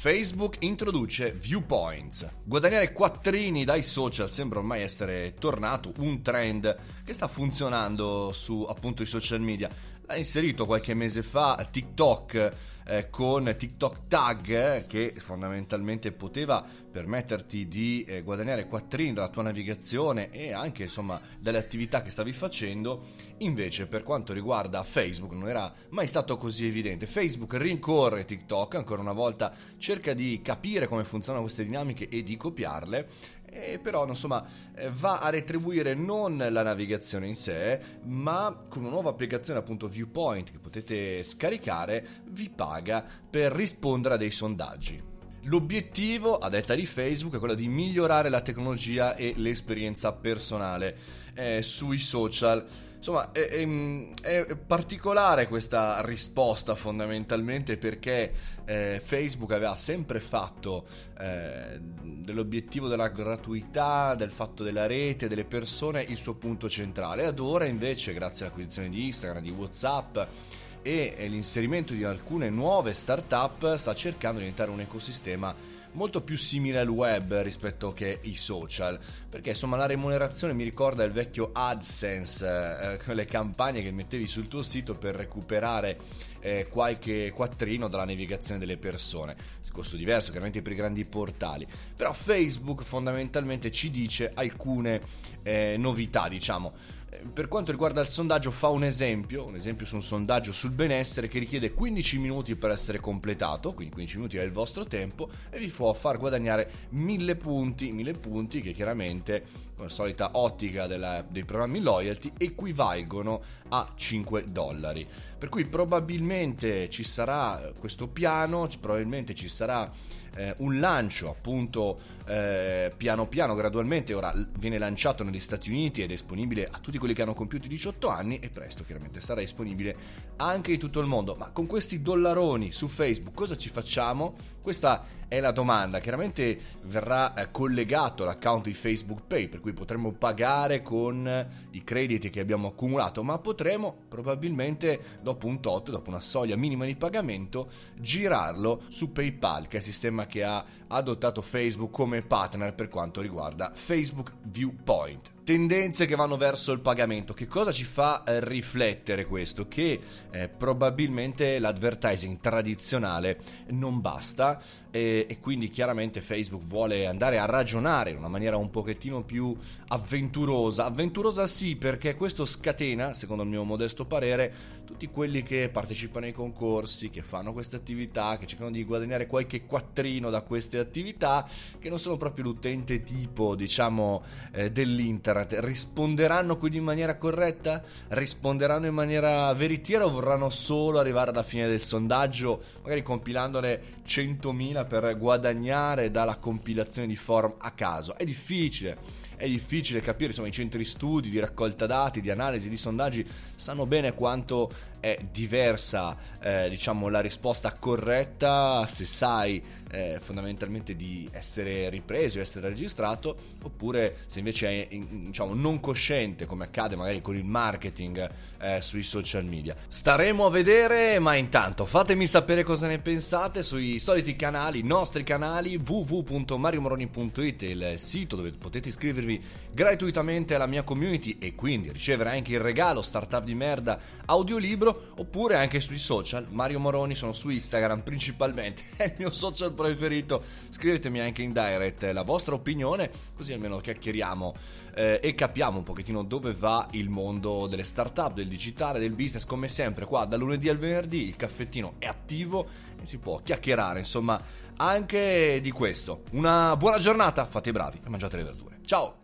Facebook introduce Viewpoints. Guadagnare quattrini dai social sembra ormai essere tornato un trend che sta funzionando su appunto i social media. L'ha inserito qualche mese fa TikTok eh, con TikTok Tag che fondamentalmente poteva permetterti di eh, guadagnare quattrini dalla tua navigazione e anche insomma dalle attività che stavi facendo. Invece per quanto riguarda Facebook non era mai stato così evidente. Facebook rincorre TikTok, ancora una volta cerca di capire come funzionano queste dinamiche e di copiarle e però insomma eh, va a retribuire non la navigazione in sé ma con una nuova applicazione appunto Viewpoint che potete scaricare vi paga per rispondere a dei sondaggi L'obiettivo, a detta di Facebook, è quello di migliorare la tecnologia e l'esperienza personale eh, sui social. Insomma, è, è, è, particolare questa risposta fondamentalmente perché eh, Facebook aveva sempre fatto eh, dell'obiettivo della gratuità, del fatto della rete, delle persone il suo punto centrale. Ad ora invece, grazie all'acquisizione di Instagram, di Whatsapp, e l'inserimento di alcune nuove start-up sta cercando di diventare un ecosistema molto più simile al web rispetto che ai social perché insomma la remunerazione mi ricorda il vecchio AdSense eh, le campagne che mettevi sul tuo sito per recuperare eh, qualche quattrino dalla navigazione delle persone. Costo diverso chiaramente per i grandi portali. Però Facebook fondamentalmente ci dice alcune eh, novità diciamo per quanto riguarda il sondaggio fa un esempio, un esempio su un sondaggio sul benessere che richiede 15 minuti per essere completato, quindi 15 minuti è il vostro tempo e vi può far guadagnare 1000 punti, 1000 punti che chiaramente solita ottica della, dei programmi loyalty equivalgono a 5 dollari. Per cui probabilmente ci sarà questo piano, probabilmente ci sarà eh, un lancio appunto eh, piano piano, gradualmente, ora viene lanciato negli Stati Uniti ed è disponibile a tutti quelli che hanno compiuto 18 anni e presto chiaramente sarà disponibile anche in tutto il mondo. Ma con questi dollaroni su Facebook cosa ci facciamo? Questa è la domanda. Chiaramente verrà eh, collegato l'account di Facebook Pay, per cui potremo pagare con i crediti che abbiamo accumulato, ma potremo probabilmente dopo un tot, dopo una soglia minima di pagamento, girarlo su PayPal, che è il sistema che ha adottato Facebook come partner per quanto riguarda Facebook Viewpoint tendenze che vanno verso il pagamento. Che cosa ci fa eh, riflettere questo? Che eh, probabilmente l'advertising tradizionale non basta e, e, quindi chiaramente Facebook vuole andare a ragionare in una maniera un pochettino più avventurosa. Avventurosa sì perché questo scatena, secondo il mio modesto parere, tutti quelli che partecipano ai concorsi, che fanno queste attività, che cercano di guadagnare qualche quattrino da queste attività, che non sono proprio l'utente tipo, diciamo, eh, dell'internet internet risponderanno quindi in maniera corretta? Risponderanno in maniera veritiera o vorranno solo arrivare alla fine del sondaggio, magari compilandone 100.000 per guadagnare dalla compilazione di form a caso? È difficile è difficile capire, insomma i centri studi di raccolta dati, di analisi, di sondaggi sanno bene quanto è diversa eh, diciamo la risposta corretta se sai eh, fondamentalmente di essere ripreso, essere registrato oppure se invece è diciamo non cosciente come accade magari con il marketing eh, sui social media. Staremo a vedere ma intanto fatemi sapere cosa ne pensate sui soliti canali, nostri canali www.mariomoroni.it il sito dove potete iscrivervi gratuitamente alla mia community e quindi ricevere anche il regalo Startup di merda audiolibro oppure anche sui social. Mario Moroni sono su Instagram principalmente, è il mio social preferito. Scrivetemi anche in direct la vostra opinione, così almeno chiacchieriamo eh, e capiamo un pochettino dove va il mondo delle startup, del digitale, del business. Come sempre, qua da lunedì al venerdì il caffettino è attivo e si può chiacchierare, insomma, anche di questo. Una buona giornata, fate i bravi e mangiate le verdure. Ciao!